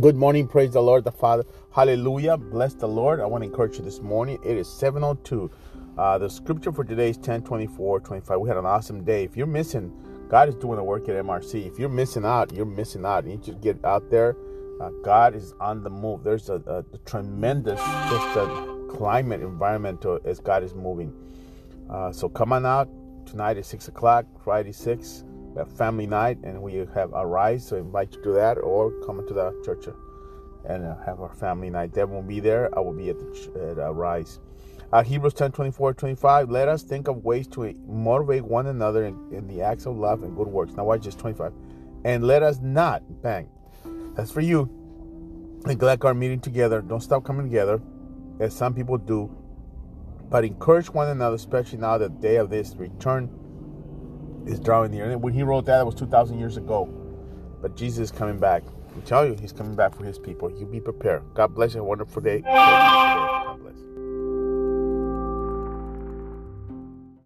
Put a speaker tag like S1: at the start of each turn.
S1: Good morning. Praise the Lord, the Father. Hallelujah. Bless the Lord. I want to encourage you this morning. It is 702. Uh, the scripture for today is 10 24 25. We had an awesome day. If you're missing, God is doing the work at MRC. If you're missing out, you're missing out. You just get out there. Uh, God is on the move. There's a, a, a tremendous just a climate environment as God is moving. Uh, so come on out tonight at 6 o'clock, Friday 6 a family night, and we have a rise. So invite you to that, or come to the church and uh, have our family night. Deb won't be there. I will be at the at, uh, rise. Uh, Hebrews 10 24 25. Let us think of ways to motivate one another in, in the acts of love and good works. Now, watch this 25. And let us not, bang, that's for you, neglect our meeting together. Don't stop coming together, as some people do, but encourage one another, especially now that the day of this return is drawing near. And when he wrote that, it was 2,000 years ago. But Jesus is coming back. I tell you, he's coming back for his people. You be prepared. God bless you. Wonderful day.